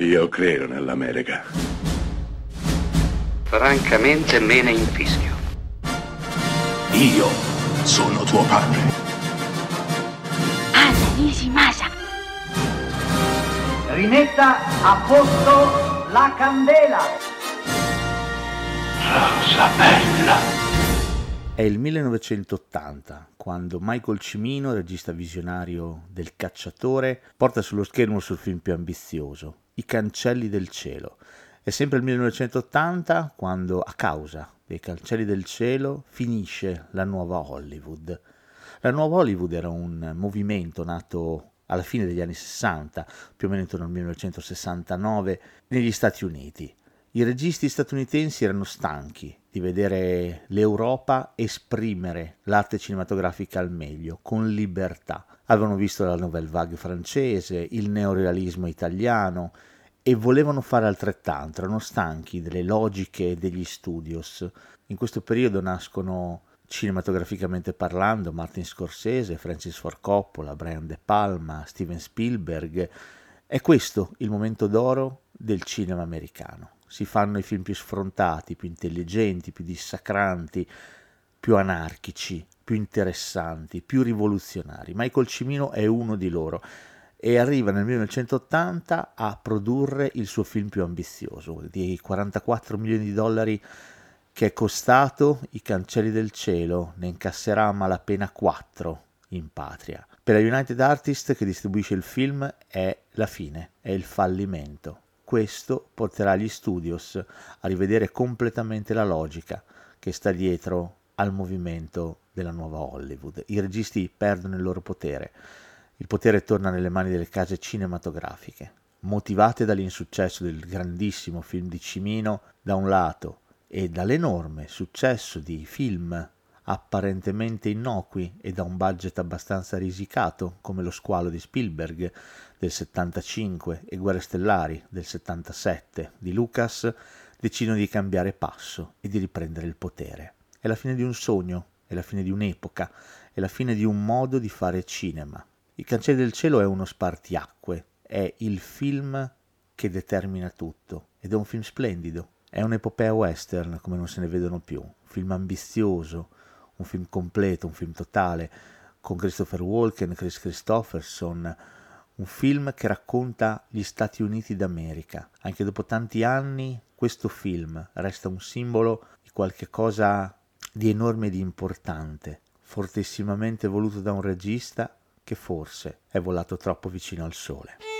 Io credo nell'America. Francamente me ne infischio. Io sono tuo padre. Anna Nishimasa. Rimetta a posto la candela. Rosa bella. È il 1980 quando Michael Cimino, regista visionario del Cacciatore, porta sullo schermo il suo film più ambizioso, I Cancelli del Cielo. È sempre il 1980 quando, a causa dei Cancelli del Cielo, finisce la nuova Hollywood. La nuova Hollywood era un movimento nato alla fine degli anni 60, più o meno intorno al 1969, negli Stati Uniti. I registi statunitensi erano stanchi di vedere l'Europa esprimere l'arte cinematografica al meglio, con libertà. Avevano visto la nouvelle vague francese, il neorealismo italiano e volevano fare altrettanto, erano stanchi delle logiche degli studios. In questo periodo nascono cinematograficamente parlando Martin Scorsese, Francis Ford Coppola, Brian De Palma, Steven Spielberg. È questo il momento d'oro del cinema americano si fanno i film più sfrontati, più intelligenti, più dissacranti, più anarchici, più interessanti, più rivoluzionari. Michael Cimino è uno di loro e arriva nel 1980 a produrre il suo film più ambizioso, di 44 milioni di dollari che è costato I cancelli del cielo, ne incasserà a malapena 4 in patria. Per la United Artists che distribuisce il film è la fine, è il fallimento. Questo porterà gli studios a rivedere completamente la logica che sta dietro al movimento della nuova Hollywood. I registi perdono il loro potere. Il potere torna nelle mani delle case cinematografiche, motivate dall'insuccesso del grandissimo film di Cimino da un lato e dall'enorme successo di film apparentemente innocui e da un budget abbastanza risicato, come Lo squalo di Spielberg del 75 e Guerre stellari del 77 di Lucas, decidono di cambiare passo e di riprendere il potere. È la fine di un sogno, è la fine di un'epoca, è la fine di un modo di fare cinema. I cancelli del cielo è uno spartiacque, è il film che determina tutto ed è un film splendido. È un'epopea western come non se ne vedono più, un film ambizioso, un film completo, un film totale, con Christopher Walken, Chris Christopherson, un film che racconta gli Stati Uniti d'America. Anche dopo tanti anni questo film resta un simbolo di qualche cosa di enorme e di importante, fortissimamente voluto da un regista che forse è volato troppo vicino al sole.